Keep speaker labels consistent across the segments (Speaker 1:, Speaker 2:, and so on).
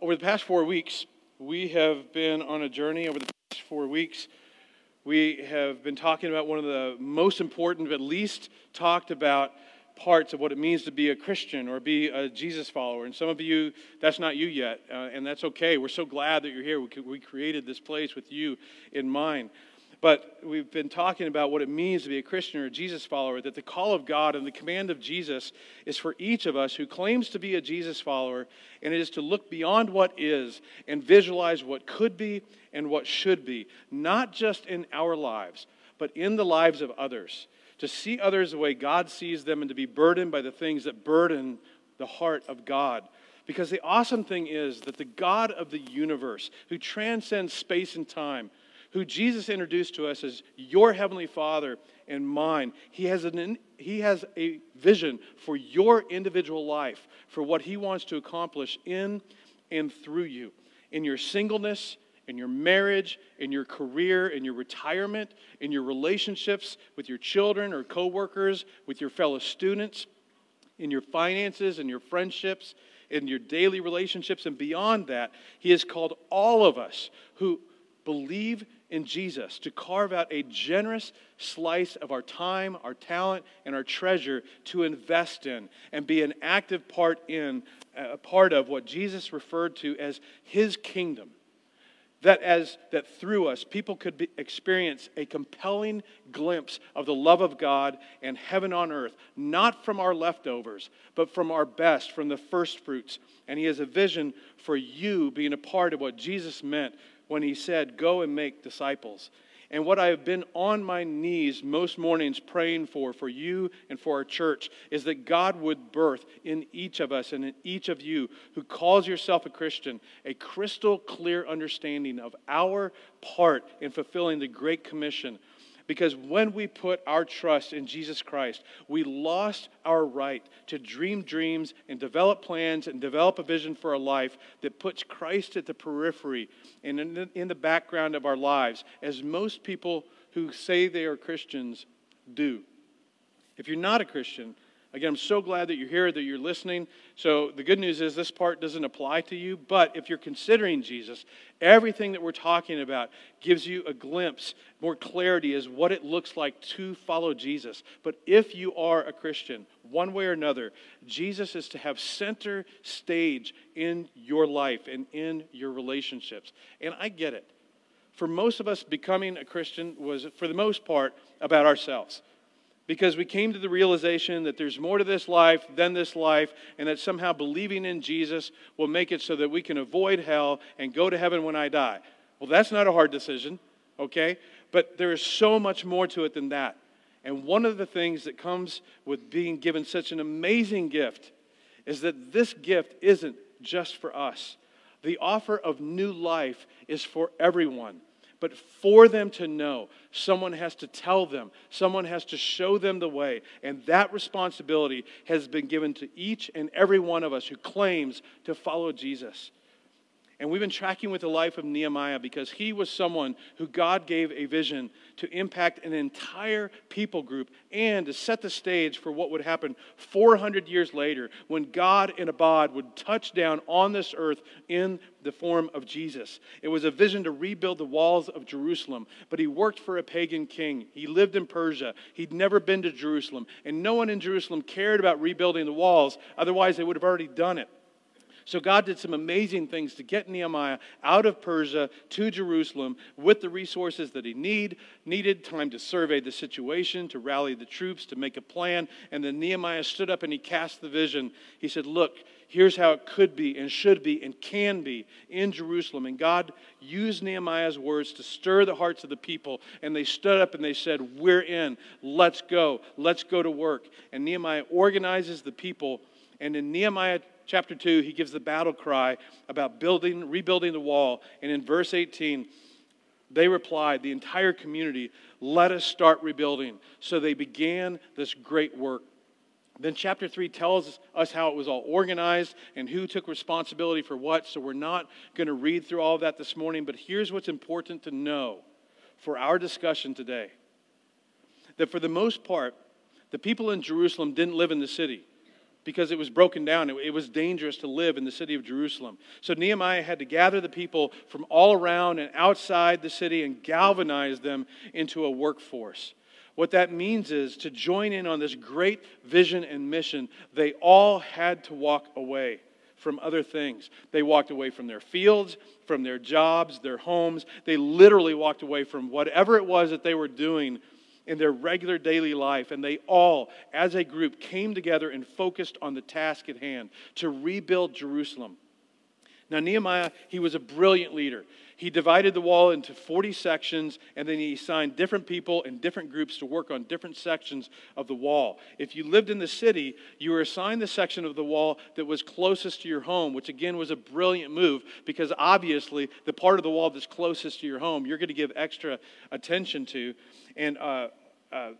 Speaker 1: over the past four weeks, we have been on a journey. Over the past four weeks, we have been talking about one of the most important, but least talked about parts of what it means to be a Christian or be a Jesus follower. And some of you, that's not you yet, uh, and that's okay. We're so glad that you're here. We, we created this place with you in mind. But we've been talking about what it means to be a Christian or a Jesus follower, that the call of God and the command of Jesus is for each of us who claims to be a Jesus follower, and it is to look beyond what is and visualize what could be and what should be, not just in our lives, but in the lives of others. To see others the way God sees them and to be burdened by the things that burden the heart of God. Because the awesome thing is that the God of the universe, who transcends space and time, who Jesus introduced to us as your heavenly Father and mine. He has, an, he has a vision for your individual life, for what He wants to accomplish in and through you, in your singleness, in your marriage, in your career, in your retirement, in your relationships with your children or coworkers, with your fellow students, in your finances and your friendships, in your daily relationships, and beyond that. He has called all of us who believe in Jesus to carve out a generous slice of our time, our talent, and our treasure to invest in and be an active part in uh, a part of what Jesus referred to as his kingdom. That as that through us people could be, experience a compelling glimpse of the love of God and heaven on earth, not from our leftovers, but from our best, from the first fruits. And he has a vision for you being a part of what Jesus meant when he said, Go and make disciples. And what I have been on my knees most mornings praying for, for you and for our church, is that God would birth in each of us and in each of you who calls yourself a Christian a crystal clear understanding of our part in fulfilling the Great Commission because when we put our trust in Jesus Christ, we lost our right to dream dreams and develop plans and develop a vision for a life that puts Christ at the periphery and in the, in the background of our lives, as most people who say they are Christians do. If you're not a Christian, Again, I'm so glad that you're here, that you're listening. So, the good news is this part doesn't apply to you, but if you're considering Jesus, everything that we're talking about gives you a glimpse, more clarity as what it looks like to follow Jesus. But if you are a Christian, one way or another, Jesus is to have center stage in your life and in your relationships. And I get it. For most of us, becoming a Christian was, for the most part, about ourselves because we came to the realization that there's more to this life than this life, and that somehow believing in Jesus will make it so that we can avoid hell and go to heaven when I die. Well, that's not a hard decision, okay? But there is so much more to it than that. And one of the things that comes with being given such an amazing gift is that this gift isn't just for us. The offer of new life is for everyone. But for them to know, someone has to tell them, someone has to show them the way. And that responsibility has been given to each and every one of us who claims to follow Jesus. And we've been tracking with the life of Nehemiah because he was someone who God gave a vision to impact an entire people group and to set the stage for what would happen 400 years later when God in Abad would touch down on this earth in the form of Jesus. It was a vision to rebuild the walls of Jerusalem, but he worked for a pagan king. He lived in Persia. He'd never been to Jerusalem, and no one in Jerusalem cared about rebuilding the walls, otherwise, they would have already done it. So God did some amazing things to get Nehemiah out of Persia to Jerusalem with the resources that he need, needed, time to survey the situation, to rally the troops, to make a plan. And then Nehemiah stood up and he cast the vision. He said, Look, here's how it could be and should be and can be in Jerusalem. And God used Nehemiah's words to stir the hearts of the people. And they stood up and they said, We're in. Let's go. Let's go to work. And Nehemiah organizes the people. And in Nehemiah chapter 2, he gives the battle cry about building, rebuilding the wall. And in verse 18, they replied, the entire community, let us start rebuilding. So they began this great work. Then chapter 3 tells us how it was all organized and who took responsibility for what. So we're not going to read through all of that this morning, but here's what's important to know for our discussion today that for the most part, the people in Jerusalem didn't live in the city because it was broken down. It, was dangerous to live in the city of Jerusalem. So Nehemiah had to gather the people from all around and outside the city and galvanize them into a workforce. What that means is to join in on this great vision and mission, they all had to walk away from other things. They walked away from their fields, from their jobs, their homes. They literally walked away from whatever it was that they were doing in their regular daily life. And they all, as a group, came together and focused on the task at hand to rebuild Jerusalem. Now, Nehemiah, he was a brilliant leader. He divided the wall into 40 sections, and then he assigned different people and different groups to work on different sections of the wall. If you lived in the city, you were assigned the section of the wall that was closest to your home, which again was a brilliant move because obviously the part of the wall that's closest to your home, you're going to give extra attention to. And uh, uh,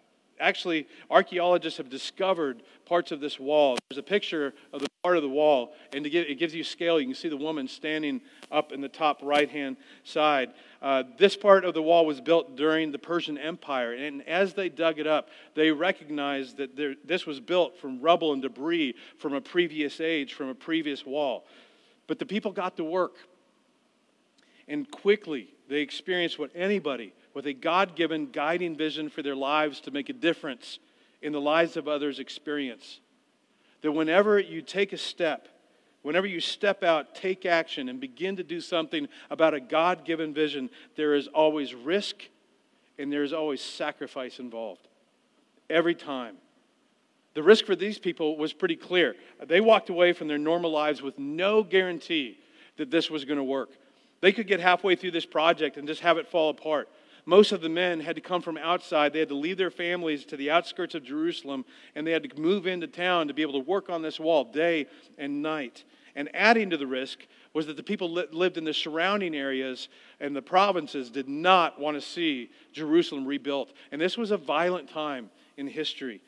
Speaker 1: actually, archaeologists have discovered parts of this wall. There's a picture of the part of the wall, and to it gives you scale. You can see the woman standing up in the top right hand side. Uh, this part of the wall was built during the Persian Empire, and as they dug it up, they recognized that there, this was built from rubble and debris from a previous age, from a previous wall. But the people got to work, and quickly they experienced what anybody with a God given guiding vision for their lives to make a difference in the lives of others experience. That whenever you take a step, whenever you step out, take action, and begin to do something about a God given vision, there is always risk and there is always sacrifice involved. Every time. The risk for these people was pretty clear. They walked away from their normal lives with no guarantee that this was going to work. They could get halfway through this project and just have it fall apart. Most of the men had to come from outside. They had to leave their families to the outskirts of Jerusalem, and they had to move into town to be able to work on this wall day and night. And adding to the risk was that the people that lived in the surrounding areas and the provinces did not want to see Jerusalem rebuilt. And this was a violent time in history.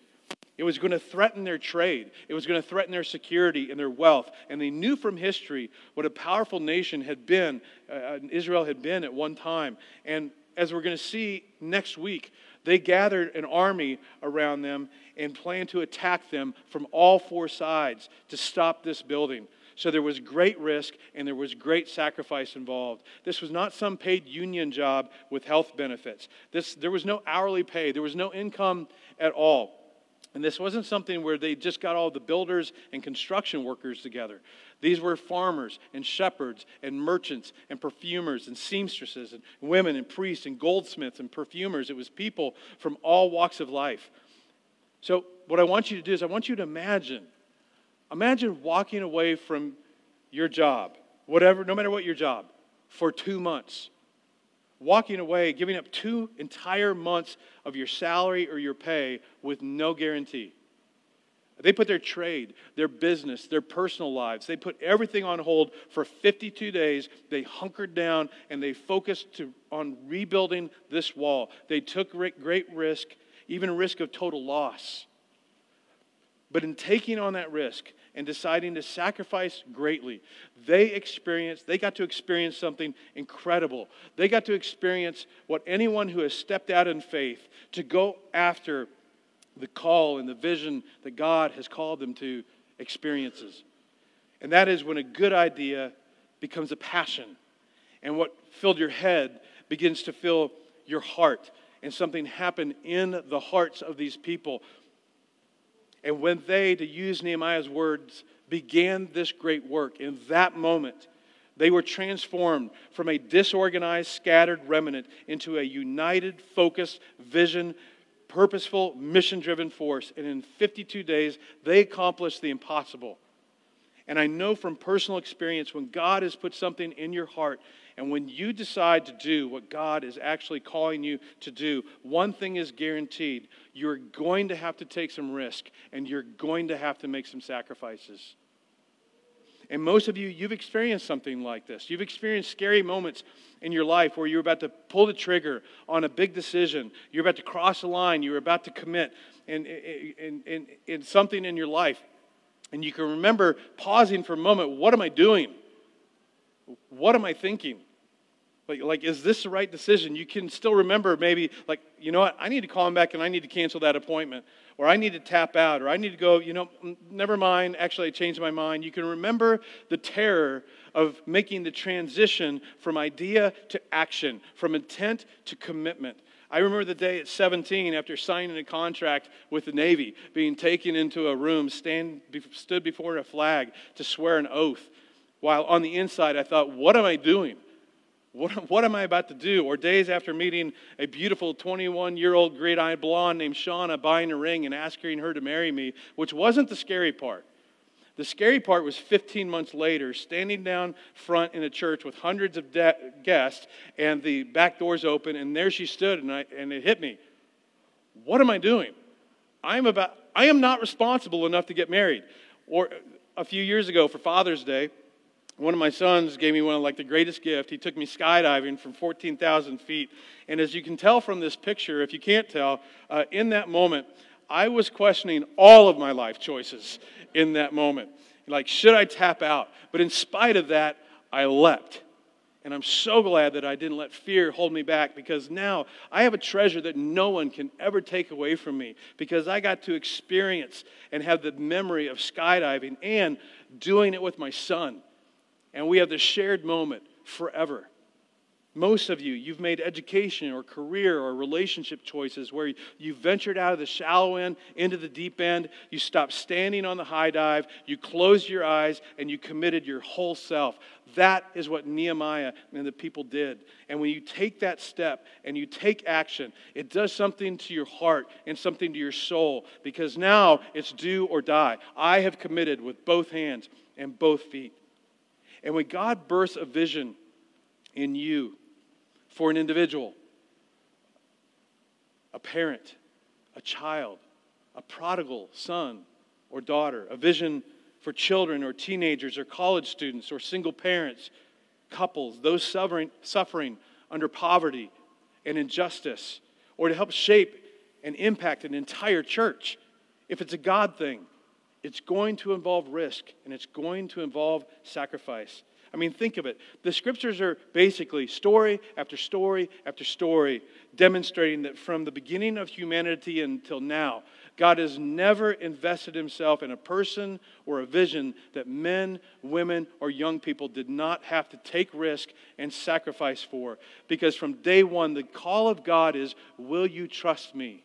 Speaker 1: It was going to threaten their trade. It was going to threaten their security and their wealth. And they knew from history what a powerful nation had been, uh, Israel had been at one time. And as we're going to see next week, they gathered an army around them and planned to attack them from all four sides to stop this building. So there was great risk and there was great sacrifice involved. This was not some paid union job with health benefits. This, there was no hourly pay, there was no income at all. And this wasn't something where they just got all the builders and construction workers together. These were farmers and shepherds and merchants and perfumers and seamstresses and women and priests and goldsmiths and perfumers. It was people from all walks of life. So, what I want you to do is, I want you to imagine imagine walking away from your job, whatever, no matter what your job, for two months. Walking away, giving up two entire months of your salary or your pay with no guarantee. They put their trade, their business, their personal lives, they put everything on hold for 52 days. They hunkered down and they focused to, on rebuilding this wall. They took great risk, even risk of total loss. But in taking on that risk and deciding to sacrifice greatly, they experienced, they got to experience something incredible. They got to experience what anyone who has stepped out in faith to go after the call and the vision that God has called them to experiences. And that is when a good idea becomes a passion. And what filled your head begins to fill your heart. And something happened in the hearts of these people. And when they, to use Nehemiah's words, began this great work, in that moment, they were transformed from a disorganized, scattered remnant into a united, focused, vision purposeful, mission driven force. And in 52 days, they accomplished the impossible. And I know from personal experience when God has put something in your heart and when you decide to do what God is actually calling you to do, one thing is guaranteed you're going to have to take some risk and you're going to have to make some sacrifices. And most of you, you've experienced something like this. You've experienced scary moments in your life where you're about to pull the trigger on a big decision. You're about to cross a line. You're about to commit in, in, in, in something in your life. And you can remember pausing for a moment what am I doing? What am I thinking? Like, like, is this the right decision? You can still remember maybe, like, you know what? I need to call him back and I need to cancel that appointment. Or I need to tap out. Or I need to go, you know, never mind. Actually, I changed my mind. You can remember the terror of making the transition from idea to action, from intent to commitment. I remember the day at 17 after signing a contract with the Navy, being taken into a room, stand, stood before a flag to swear an oath. While on the inside, I thought, what am I doing? What, what am I about to do? Or days after meeting a beautiful 21 year old great eyed blonde named Shauna, buying a ring and asking her to marry me, which wasn't the scary part. The scary part was 15 months later, standing down front in a church with hundreds of de- guests, and the back doors open, and there she stood, and, I, and it hit me. What am I doing? I am, about, I am not responsible enough to get married. Or a few years ago for Father's Day, one of my sons gave me one of like the greatest gift. He took me skydiving from 14,000 feet. And as you can tell from this picture, if you can't tell, uh, in that moment, I was questioning all of my life choices in that moment. Like, should I tap out? But in spite of that, I leapt. And I'm so glad that I didn't let fear hold me back because now I have a treasure that no one can ever take away from me because I got to experience and have the memory of skydiving and doing it with my son. And we have this shared moment forever. Most of you, you've made education or career or relationship choices where you ventured out of the shallow end into the deep end. You stopped standing on the high dive. You closed your eyes and you committed your whole self. That is what Nehemiah and the people did. And when you take that step and you take action, it does something to your heart and something to your soul because now it's do or die. I have committed with both hands and both feet. And when God births a vision in you, for an individual, a parent, a child, a prodigal son or daughter, a vision for children or teenagers or college students or single parents, couples, those suffering, suffering under poverty and injustice, or to help shape and impact an entire church. If it's a God thing, it's going to involve risk and it's going to involve sacrifice. I mean, think of it. The scriptures are basically story after story after story demonstrating that from the beginning of humanity until now, God has never invested himself in a person or a vision that men, women, or young people did not have to take risk and sacrifice for. Because from day one, the call of God is Will you trust me?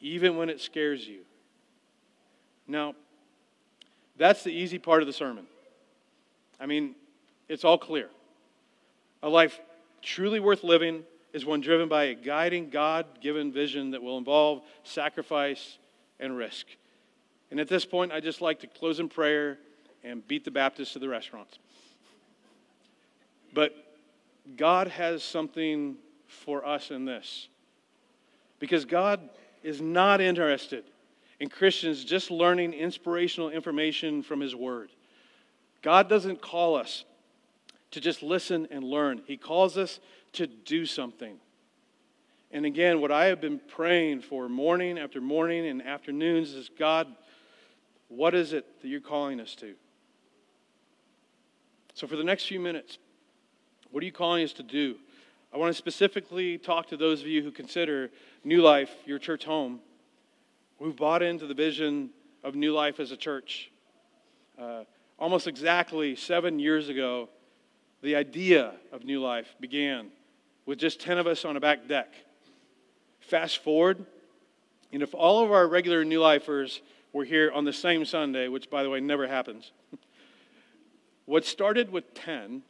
Speaker 1: Even when it scares you. Now, that's the easy part of the sermon. I mean, it's all clear. A life truly worth living is one driven by a guiding, God given vision that will involve sacrifice and risk. And at this point, I'd just like to close in prayer and beat the Baptists to the restaurants. But God has something for us in this. Because God is not interested in Christians just learning inspirational information from His Word. God doesn't call us to just listen and learn, He calls us to do something. And again, what I have been praying for morning after morning and afternoons is God, what is it that you're calling us to? So, for the next few minutes, what are you calling us to do? I want to specifically talk to those of you who consider New Life your church home, who've bought into the vision of New Life as a church. Uh, almost exactly seven years ago, the idea of New Life began with just 10 of us on a back deck. Fast forward, and if all of our regular New Lifers were here on the same Sunday, which by the way never happens, what started with 10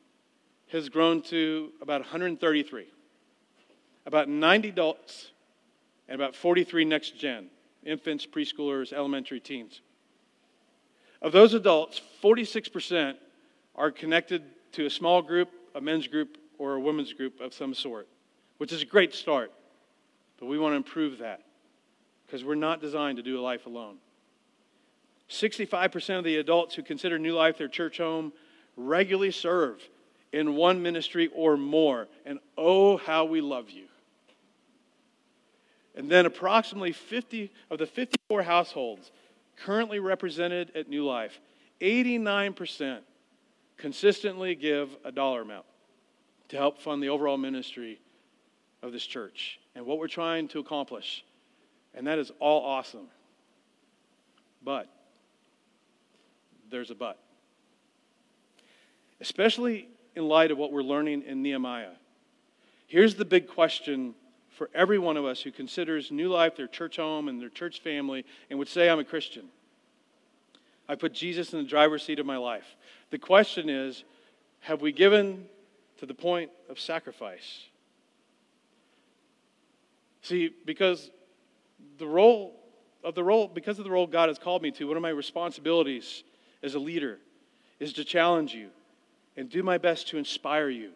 Speaker 1: has grown to about 133, about 90 adults, and about 43 next gen infants, preschoolers, elementary teens. Of those adults, 46% are connected to a small group, a men's group, or a women's group of some sort, which is a great start. But we want to improve that because we're not designed to do a life alone. 65% of the adults who consider New Life their church home regularly serve in one ministry or more. And oh, how we love you. And then approximately 50 of the 54 households currently represented at New Life, 89% consistently give a dollar amount to help fund the overall ministry of this church and what we're trying to accomplish. And that is all awesome. But there's a but. Especially in light of what we're learning in Nehemiah. Here's the big question for every one of us who considers New Life their church home and their church family and would say, I'm a Christian. I put Jesus in the driver's seat of my life. The question is, have we given to the point of sacrifice? See, because the role of the role, because of the role God has called me to, one of my responsibilities as a leader is to challenge you and do my best to inspire you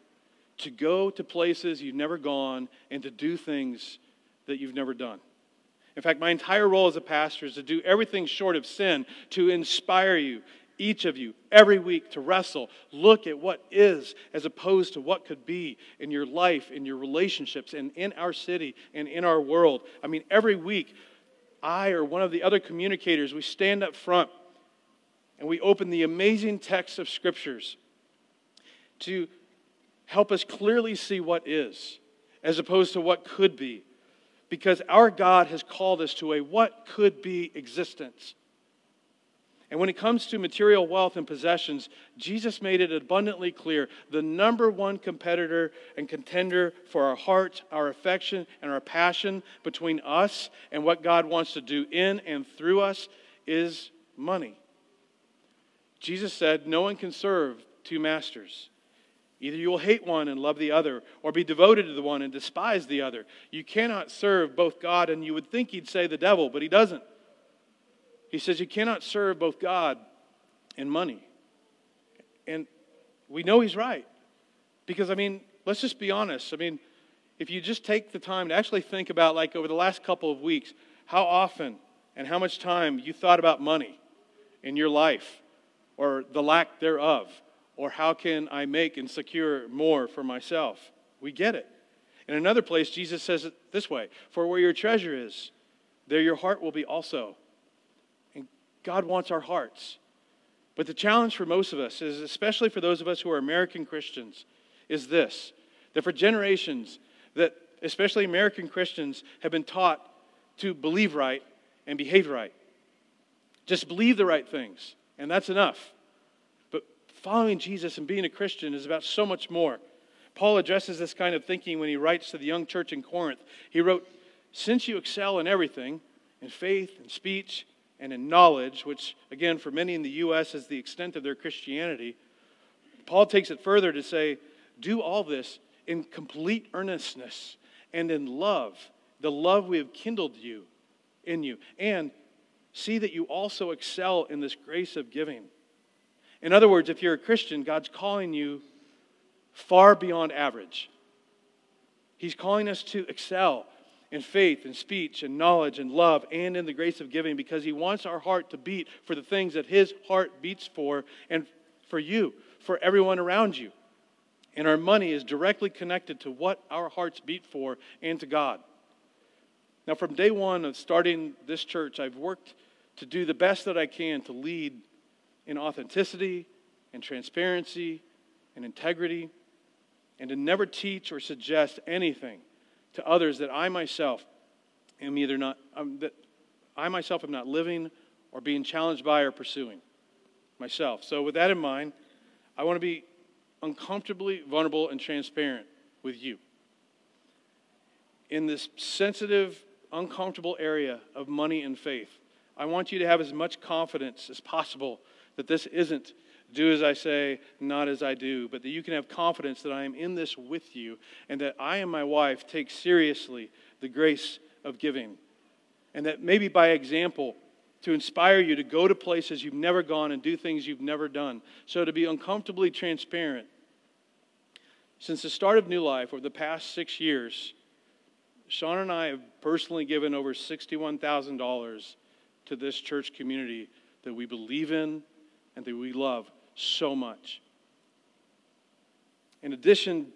Speaker 1: to go to places you've never gone and to do things that you've never done. In fact, my entire role as a pastor is to do everything short of sin to inspire you, each of you, every week to wrestle, look at what is as opposed to what could be in your life, in your relationships, and in our city and in our world. I mean, every week, I or one of the other communicators, we stand up front and we open the amazing text of scriptures to help us clearly see what is as opposed to what could be. Because our God has called us to a what could be existence. And when it comes to material wealth and possessions, Jesus made it abundantly clear the number one competitor and contender for our hearts, our affection, and our passion between us and what God wants to do in and through us is money. Jesus said, No one can serve two masters. Either you will hate one and love the other, or be devoted to the one and despise the other. You cannot serve both God and you would think he'd say the devil, but he doesn't. He says you cannot serve both God and money. And we know he's right. Because, I mean, let's just be honest. I mean, if you just take the time to actually think about, like, over the last couple of weeks, how often and how much time you thought about money in your life or the lack thereof, or how can I make and secure more for myself? We get it. In another place, Jesus says it this way For where your treasure is, there your heart will be also. And God wants our hearts. But the challenge for most of us is, especially for those of us who are American Christians, is this that for generations, that especially American Christians have been taught to believe right and behave right. Just believe the right things, and that's enough. Following Jesus and being a Christian is about so much more. Paul addresses this kind of thinking when he writes to the young church in Corinth. He wrote, Since you excel in everything, in faith and speech and in knowledge, which, again, for many in the U.S. is the extent of their Christianity, Paul takes it further to say, do all this in complete earnestness and in love, the love we have kindled you in you, and see that you also excel in this grace of giving. In other words, if you're a Christian, God's calling you far beyond average. He's calling us to excel in faith and speech and knowledge and love and in the grace of giving because He wants our heart to beat for the things that His heart beats for and for you, for everyone around you. And our money is directly connected to what our hearts beat for and to God. Now, from day one of starting this church, I've worked to do the best that I can to lead in authenticity and transparency and integrity and to never teach or suggest anything to others that I myself am either not, um, that I myself am not living or being challenged by or pursuing myself. So, with that in mind, I want to be uncomfortably vulnerable and transparent with you. In this sensitive, uncomfortable area of money and faith, I want you to have as much confidence as possible that this isn't do as I say, not as I do, but that you can have confidence that I am in this with you and that I and my wife take seriously the grace of giving. And that maybe by example, to inspire you to go to places you've never gone and do things you've never done. So to be uncomfortably transparent. Since the start of New Life, over the past six years, Shauna and I have personally given over $61,000 to this church community that we believe in and that we love so much. In addition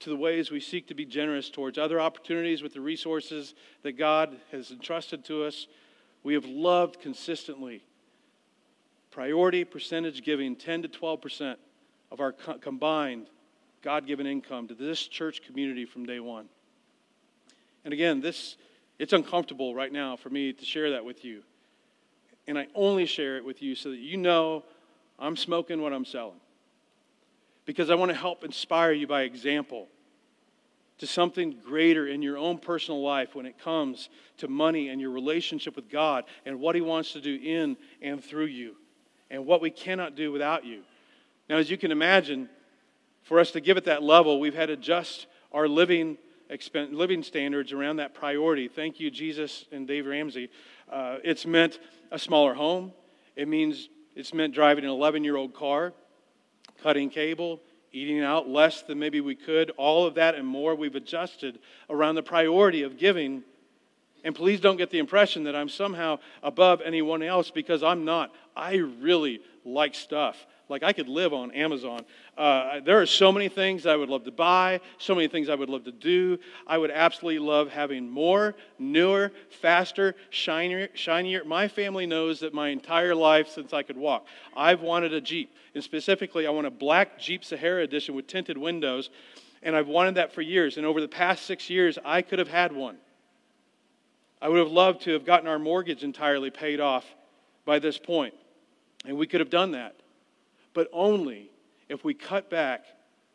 Speaker 1: to the ways we seek to be generous towards other opportunities with the resources that God has entrusted to us, we have loved consistently priority percentage giving 10 to 12% of our co- combined God given income to this church community from day one. And again, this it's uncomfortable right now for me to share that with you. And I only share it with you so that you know I'm smoking what I'm selling. Because I want to help inspire you by example to something greater in your own personal life when it comes to money and your relationship with God and what He wants to do in and through you and what we cannot do without you. Now, as you can imagine, for us to give at that level, we've had to adjust our living living standards around that priority. Thank you, Jesus and Dave Ramsey. Uh, it's meant a smaller home. It means it's meant driving an 11 year old car, cutting cable, eating out less than maybe we could. All of that and more we've adjusted around the priority of giving. And please don't get the impression that I'm somehow above anyone else because I'm not. I really like stuff. Like I could live on Amazon. Uh, there are so many things I would love to buy, so many things I would love to do. I would absolutely love having more, newer, faster, shinier. shinier. My family knows that my entire life since I could walk, I've wanted a Jeep. And specifically, I want a black Jeep Sahara edition with tinted windows. And I've wanted that for years. And over the past six years, I could have had one. I would have loved to have gotten our mortgage entirely paid off by this. And we could have done that but only if we cut back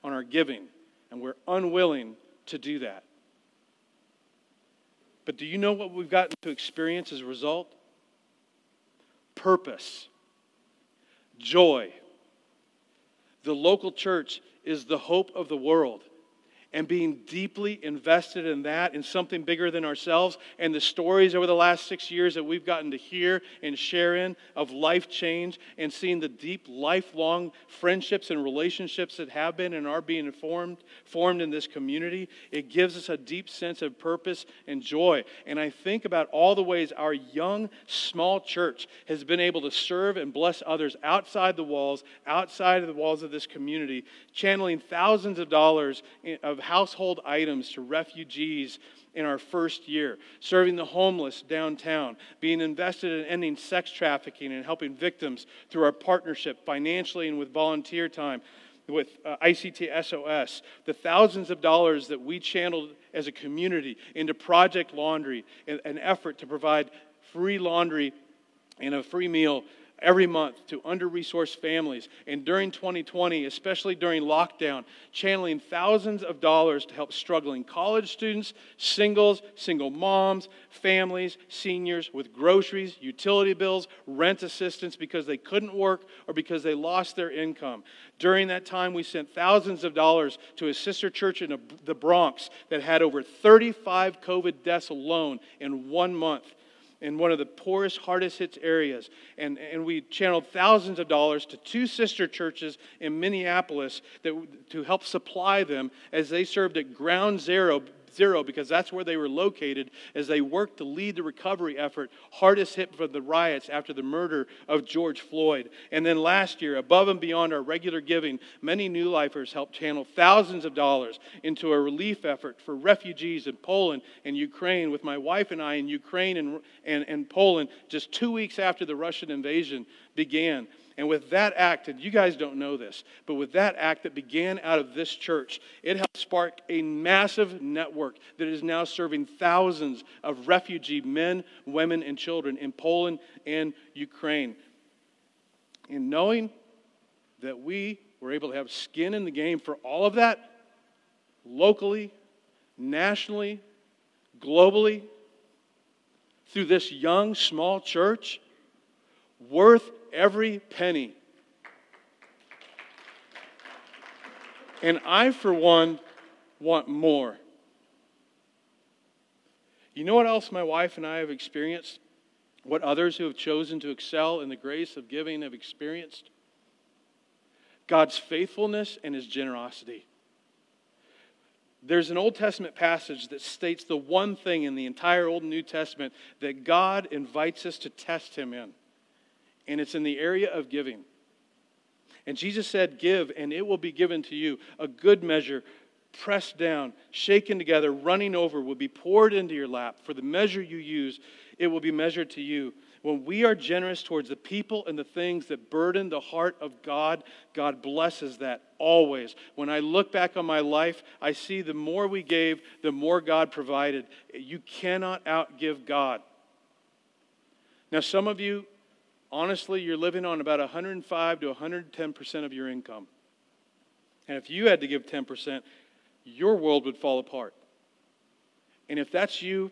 Speaker 1: on our giving, and we're unwilling to do that. But do you know what we've gotten to experience as a result? Purpose, joy. The local church is the hope of the world and being deeply invested in that, in something bigger than ourselves, and the stories over the last six years that we've gotten to hear and share in of life change, and seeing the deep, lifelong friendships and relationships that have been and are being formed, formed in this community, it gives us a deep sense of purpose and joy. And I think about all the ways our young, small church has been able to serve and bless others outside the walls, outside of the walls of this community, channeling thousands of dollars of household items to refugees in our first year, serving the homeless downtown, being invested in ending sex trafficking and helping victims through our partnership financially and with volunteer time with uh, ICT SOS, the thousands of dollars that we channeled as a community into Project Laundry, an effort to provide free laundry and a free meal every month to under resourced families. And during 2020, especially during lockdown, channeling thousands of dollars to help struggling college students, singles, single moms, families, seniors with groceries, utility bills, rent assistance because they couldn't work or because they lost their income. During that time, we sent thousands of dollars to a sister church in the Bronx that had over 35 COVID deaths alone in one month in one of the poorest, hardest hit areas. And, and we channeled thousands of dollars to two sister churches in Minneapolis that, to help supply them as they served at ground zero zero because that's where they were located as they worked to lead the recovery effort hardest hit from the riots after the murder of George Floyd. And then last year, above and beyond our regular giving, many New Lifers helped channel thousands of dollars into a relief effort for refugees in Poland and Ukraine, with my wife and I in Ukraine and, and, and Poland just two weeks after the Russian invasion began. And with that act, and you guys don't know this, but with that act that began out of this church, it helped spark a massive network that is now serving thousands of refugee men, women, and children in Poland and Ukraine. And knowing that we were able to have skin in the game for all of that, locally, nationally, globally, through this young, small church, worth every penny. And I, for one, want more. You know what else my wife and I have experienced? What others who have chosen to excel in the grace of giving have experienced? God's faithfulness and his generosity. There's an Old Testament passage that states the one thing in the entire Old and New Testament that God invites us to test him in and it's in the area of giving. And Jesus said, Give, and it will be given to you. A good measure, pressed down, shaken together, running over, will be poured into your lap. For the measure you use, it will be measured to you. When we are generous towards the people and the things that burden the heart of God, God blesses that always. When I look back on my life, I see the more we gave, the more God provided. You cannot outgive God. Now, some of you, honestly, you're living on about 105 to 110% of your income. And if you had to give 10%, your world would fall apart. And if that's you,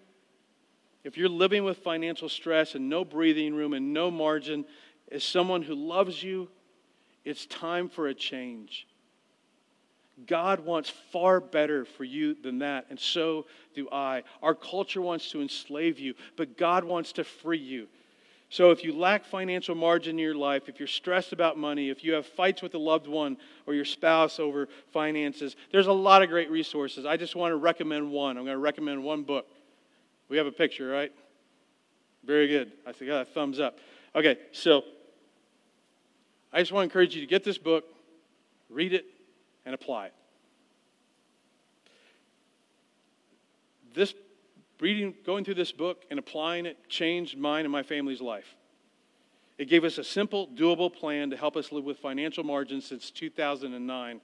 Speaker 1: if you're living with financial stress and no breathing room and no margin, as someone who loves you, it's time for a change. God wants far better for you than that, and so do I. Our culture wants to enslave you, but God wants to free you. So if you lack financial margin in your life, if you're stressed about money, if you have fights with a loved one or your spouse over finances, there's a lot of great resources. I just want to recommend one. I'm going to recommend one book. We have a picture, right? Very good. I think got a thumbs up. Okay, so I just want to encourage you to get this book, read it, and apply it. This reading, going through this book and applying it changed mine and my family's life. It gave us a simple, doable plan to help us live with financial margins since 2009,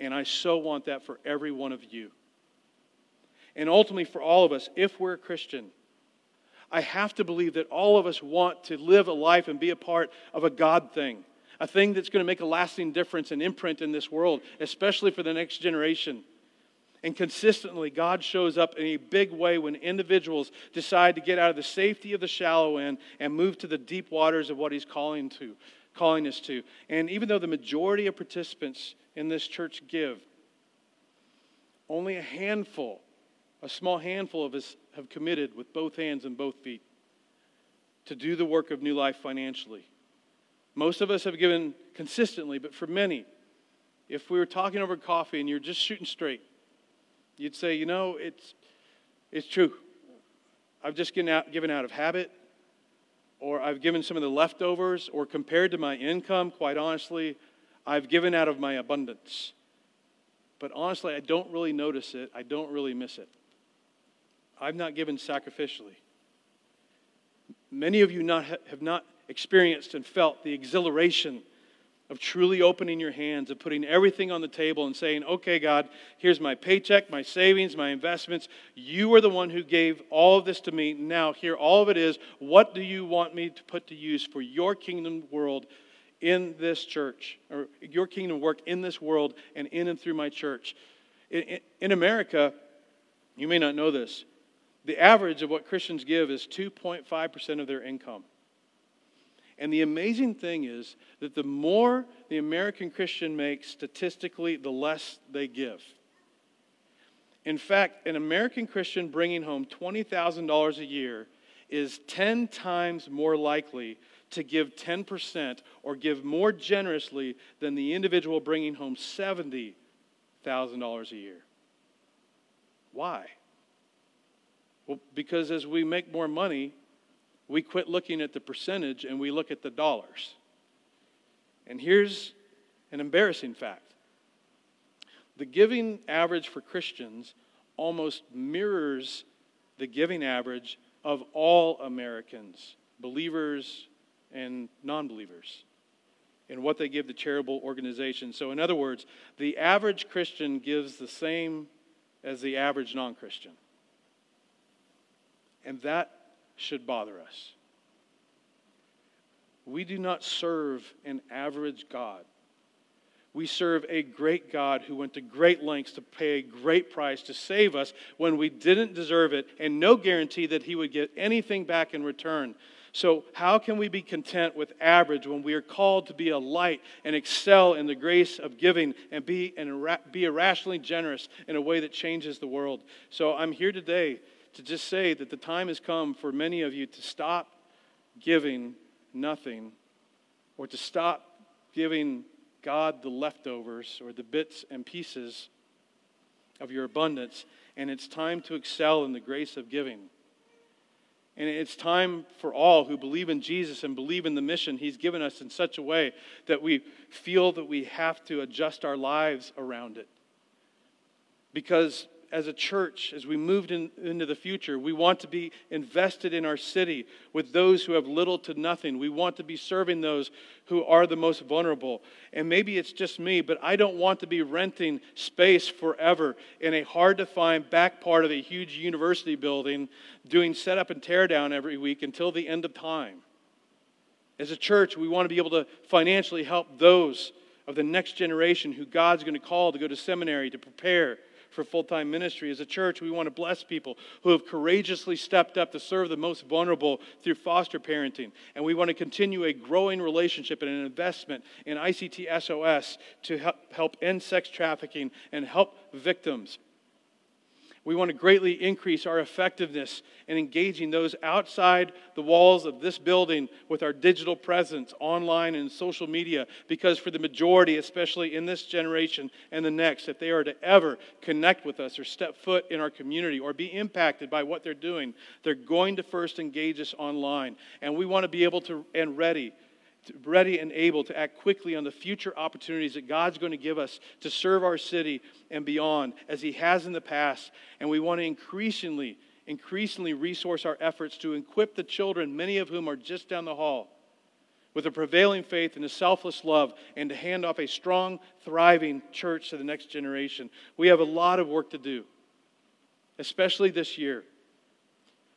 Speaker 1: and I so want that for every one of you. And ultimately, for all of us, if we're a Christian, I have to believe that all of us want to live a life and be a part of a God thing, a thing that's going to make a lasting difference and imprint in this world, especially for the next generation. And consistently, God shows up in a big way when individuals decide to get out of the safety of the shallow end and move to the deep waters of what He's calling to, calling us to. And even though the majority of participants in this church give, only a handful, a small handful of us have committed with both hands and both feet to do the work of New Life financially. Most of us have given consistently, but for many, if we were talking over coffee and you're just shooting straight, You'd say, you know, it's, it's true. I've just given out, given out of habit, or I've given some of the leftovers, or compared to my income, quite honestly, I've given out of my abundance. But honestly, I don't really notice it. I don't really miss it. I've not given sacrificially. Many of you not, have not experienced and felt the exhilaration of truly opening your hands, of putting everything on the table and saying, okay, God, here's my paycheck, my savings, my investments. You are the one who gave all of this to me. Now, here, all of it is. What do you want me to put to use for your kingdom world in this church, or your kingdom work in this world and in and through my church? In, in America, you may not know this, the average of what Christians give is 2.5% of their income. And the amazing thing is that the more the American Christian makes statistically, the less they give. In fact, an American Christian bringing home $20,000 a year is 10 times more likely to give 10% or give more generously than the individual bringing home $70,000 a year. Why? Well, because as we make more money, we quit looking at the percentage and we look at the dollars. And here's an embarrassing fact the giving average for Christians almost mirrors the giving average of all Americans, believers and non believers, in what they give to charitable organizations. So, in other words, the average Christian gives the same as the average non Christian. And that should bother us. We do not serve an average God. We serve a great God who went to great lengths to pay a great price to save us when we didn't deserve it, and no guarantee that He would get anything back in return. So, how can we be content with average when we are called to be a light and excel in the grace of giving and be, and be irrationally generous in a way that changes the world? So, I'm here today to just say that the time has come for many of you to stop giving nothing or to stop giving God the leftovers or the bits and pieces of your abundance. And it's time to excel in the grace of giving. And it's time for all who believe in Jesus and believe in the mission He's given us in such a way that we feel that we have to adjust our lives around it. Because as a church, as we moved in, into the future, we want to be invested in our city with those who have little to nothing. We want to be serving those who are the most vulnerable. And maybe it's just me, but I don't want to be renting space forever in a hard to find back part of a huge university building doing setup and tear down every week until the end of time. As a church, we want to be able to financially help those of the next generation who God's going to call to go to seminary to prepare for full time ministry. As a church, we want to bless people who have courageously stepped up to serve the most vulnerable through foster parenting. And we want to continue a growing relationship and an investment in ICT SOS to help end sex trafficking and help victims we want to greatly increase our effectiveness in engaging those outside the walls of this building with our digital presence online and social media because, for the majority, especially in this generation and the next, if they are to ever connect with us or step foot in our community or be impacted by what they're doing, they're going to first engage us online. And we want to be able to and ready ready and able to act quickly on the future opportunities that God's going to give us to serve our city and beyond, as He has in the past. And we want to increasingly, increasingly resource our efforts to equip the children, many of whom are just down the hall, with a prevailing faith and a selfless love, and to hand off a strong, thriving church to the next generation. We have a lot of work to do, especially this year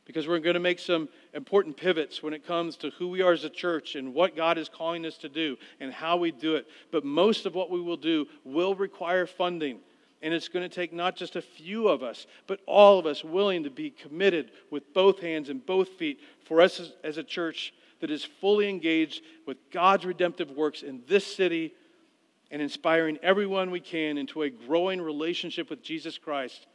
Speaker 1: because we're going to make some important pivots when it comes to who we are as a church and what God is calling us to do and how we do it. But most of what we will do will require funding. And it's going to take not just a few of us, but all of us willing to be committed with both hands and both feet for us as, as a church that is fully engaged with God's redemptive works in this city and inspiring everyone we can into a growing relationship with Jesus Christ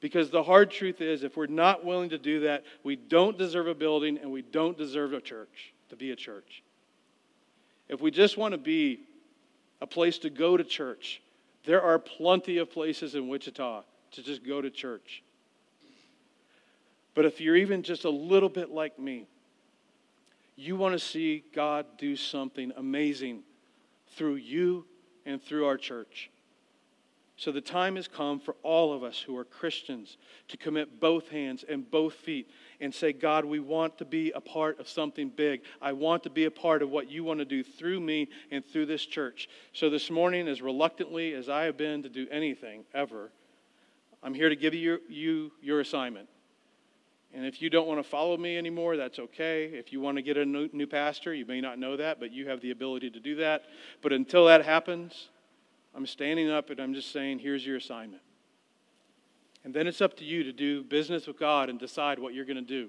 Speaker 1: because the hard truth is, if we're not willing to do that, we don't deserve a building and we don't deserve a church to be a church. If we just want to be a place to go to church, there are plenty of places in Wichita to just go to church. But if you're even just a little bit like me, you want to see God do something amazing through you and through our church. So the time has come for all of us who are Christians to commit both hands and both feet and say, God, we want to be a part of something big. I want to be a part of what you want to do through me and through this church. So this morning, as reluctantly as I have been to do anything ever, I'm here to give you, you your assignment. And if you don't want to follow me anymore, that's okay. If you want to get a new, new pastor, you may not know that, but you have the ability to do that. But until that happens, I'm standing up and I'm just saying, here's your assignment. And then it's up to you to do business with God and decide what you're going to do.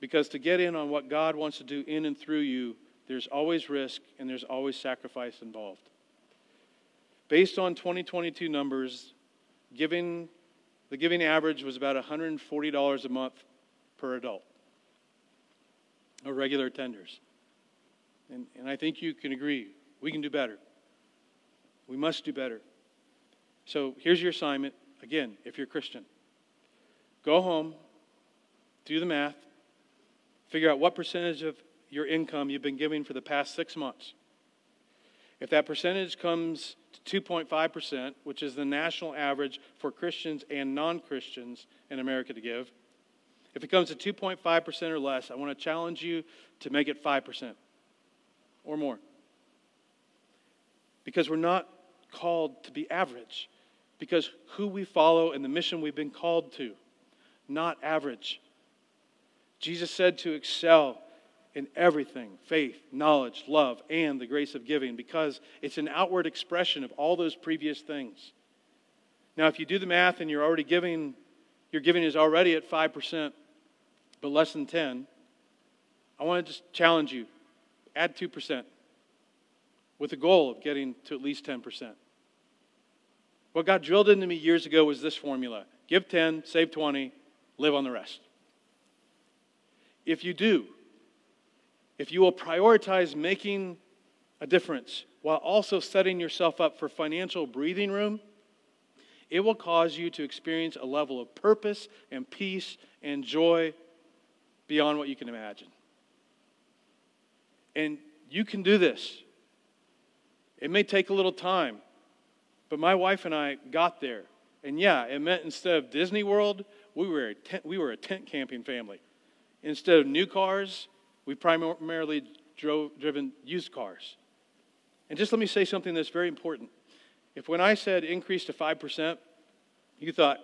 Speaker 1: Because to get in on what God wants to do in and through you, there's always risk and there's always sacrifice involved. Based on 2022 numbers, giving, the giving average was about $140 a month per adult of regular tenders. And, and I think you can agree, we can do better. We must do better. So here's your assignment. Again, if you're a Christian, go home, do the math, figure out what percentage of your income you've been giving for the past six months. If that percentage comes to 2.5%, which is the national average for Christians and non Christians in America to give, if it comes to 2.5% or less, I want to challenge you to make it 5% or more. Because we're not called to be average because who we follow and the mission we've been called to, not average. Jesus said to excel in everything faith, knowledge, love, and the grace of giving because it's an outward expression of all those previous things. Now, if you do the math and you're already giving, your giving is already at 5%, but less than 10, I want to just challenge you add 2% with the goal of getting to at least 10%. What God drilled into me years ago was this formula give 10, save 20, live on the rest. If you do, if you will prioritize making a difference while also setting yourself up for financial breathing room, it will cause you to experience a level of purpose and peace and joy beyond what you can imagine. And you can do this. It may take a little time. But my wife and I got there, And yeah, it meant instead of Disney World, we were a tent, we were a tent camping family. Instead of new cars, we primarily drove driven used cars. And just let me say something that's very important. If when I said increase to 5%, you thought,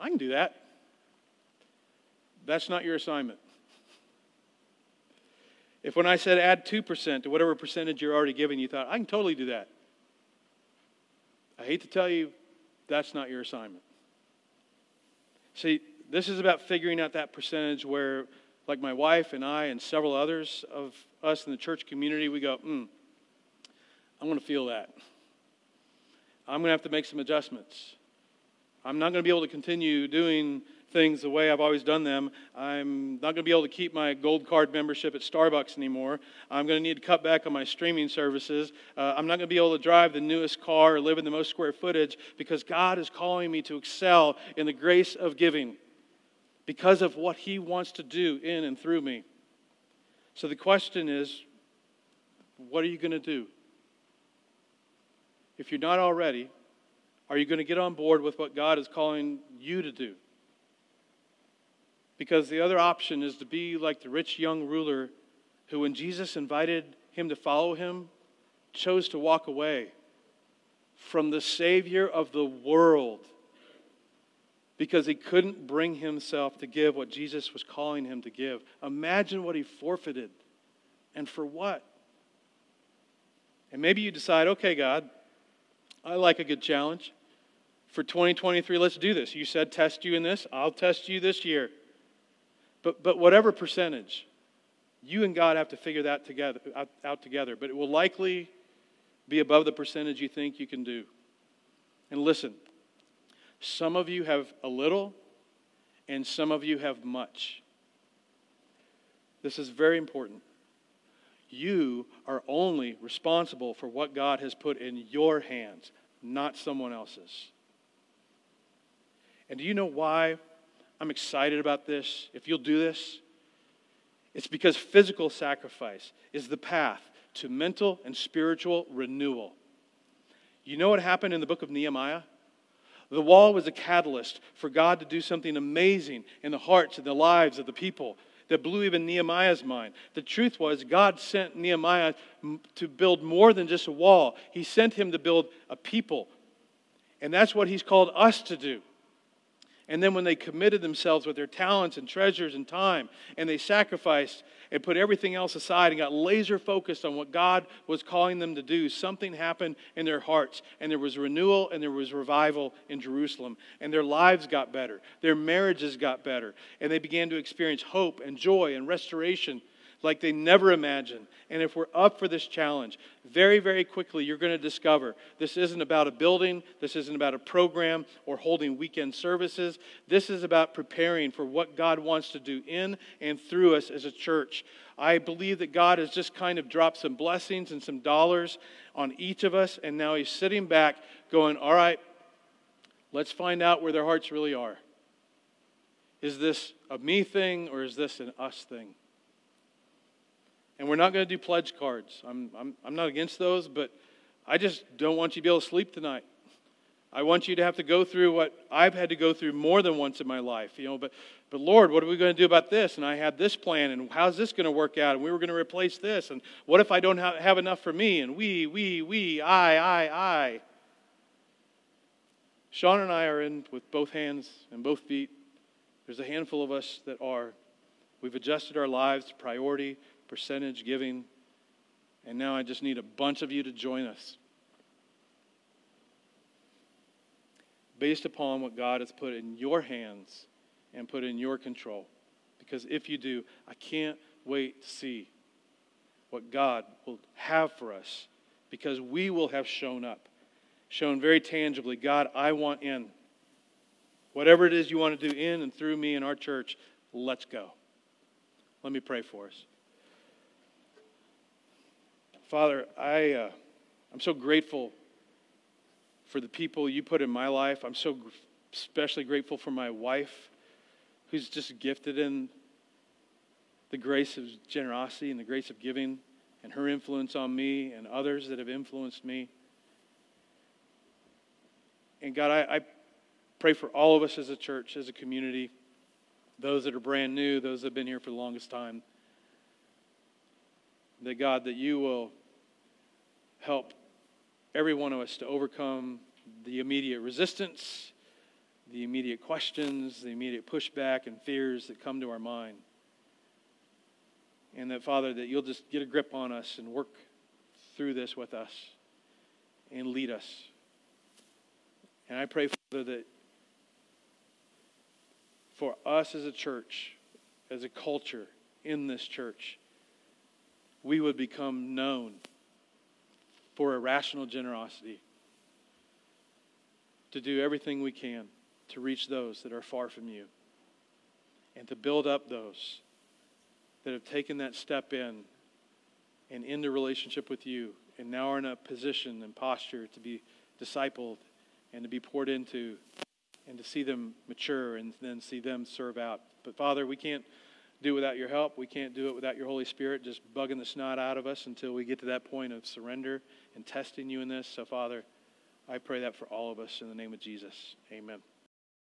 Speaker 1: I can do that. That's not your assignment. If when I said add 2% to whatever percentage you're already giving, you thought, I can totally do that. I hate to tell you, that's not your assignment. See, this is about figuring out that percentage where, like my wife and I and several others of us in the church community, we go, hmm, I'm going to feel that. I'm going to have to make some adjustments. I'm not going to be able to continue doing things the way I've always done them. I'm not going to be able to keep my gold card membership at Starbucks anymore. I'm going to need to cut back on my streaming services. Uh, I'm not going to be able to drive the newest car or live in the most square footage because God is calling me to excel in the grace of giving because of what He wants to do in and through me. So the question is what are you going to do? If you're not already, are you going to get on board with what God is calling you to do? Because the other option is to be like the rich young ruler who, when Jesus invited him to follow him, chose to walk away from the Savior of the world because he couldn't bring himself to give what Jesus was calling him to give. Imagine what he forfeited and for what. And maybe you decide, okay, God, I like a good challenge. For 2023, let's do this. You said test you in this, I'll test you this year. But, but whatever percentage, you and God have to figure that together, out, out together. But it will likely be above the percentage you think you can do. And listen, some of you have a little, and some of you have much. This is very important. You are only responsible for what God has put in your hands, not someone else's. And do you know why I'm excited about this. If you'll do this, it's because physical sacrifice is the path to mental and spiritual renewal. You know what happened in the book of Nehemiah? The wall was a catalyst for God to do something amazing in the hearts and the lives of the people that blew even Nehemiah's mind. The truth was, God sent Nehemiah to build more than just a wall, He sent him to build a people. And that's what He's called us to do. And then when they committed themselves with their talents and treasures and time, and they sacrificed and put everything else aside and got laser focused on what God was calling them to do, something happened in their hearts. And there was renewal and there was revival in Jerusalem. And their lives got better. Their marriages got better. And they began to experience hope and joy and restoration like they never imagined. And if we're up for this challenge, very, very quickly you're going to discover this isn't about a building, this isn't about a program or holding weekend services. This is about preparing for what God wants to do in and through us as a church. I believe that God has just kind of dropped some blessings and some dollars on each of us, and now He's sitting back going, All right, let's find out where their hearts really are. Is this a me thing or is this an us thing? And we're not going to do pledge cards. I'm, I'm, I'm not against those, but I just don't want you to be able to sleep tonight. I want you to have to go through what I've had to go through more than once in my life, you know. But, but Lord, what are we going to do about this? And I had this plan, and how's this going to work out? And we were going to replace this, and what if I don't have, have enough for me? And we, we, we, I, I, I. Shauna and I are in with both hands and both feet. There's a handful of us that are. We've adjusted our lives to priority, percentage giving. And now I just need a bunch of you to join us. Based upon what God has put in your hands and put in your control. Because if you do, I can't wait to see what God will have for us because we will have shown up, shown very tangibly God, I want in. Whatever it is you want to do in and through me and our church, let's go. Let me pray for us. Father, I, uh, I'm so grateful for the people you put in my life. I'm so especially grateful for my wife, who's just gifted in the grace of generosity and the grace of giving, and her influence on me and others that have influenced me. And God, I, I, pray for all of us as a church, as a community, those that are brand new, those that have been here for the longest time. That God, that you will help every one of us to overcome the immediate resistance, the immediate questions, the immediate pushback and fears that come to our mind. And that, Father, that you'll just get a grip on us and work through this with us and lead us. And I pray, Father, that for us as a church, as a culture in this church, we would become known for irrational generosity, to do everything we can to reach those that are far from you, and to build up those that have taken that step in and into relationship with you and now are in a position and posture to be discipled and to be poured into and to see them mature and then see them serve out. But Father, we can't do without your help. We can't do it without your Holy Spirit just bugging the snot out of us until we get to that point of surrender and testing you in this. So, Father, I pray that for all of us in the name of Jesus. Amen.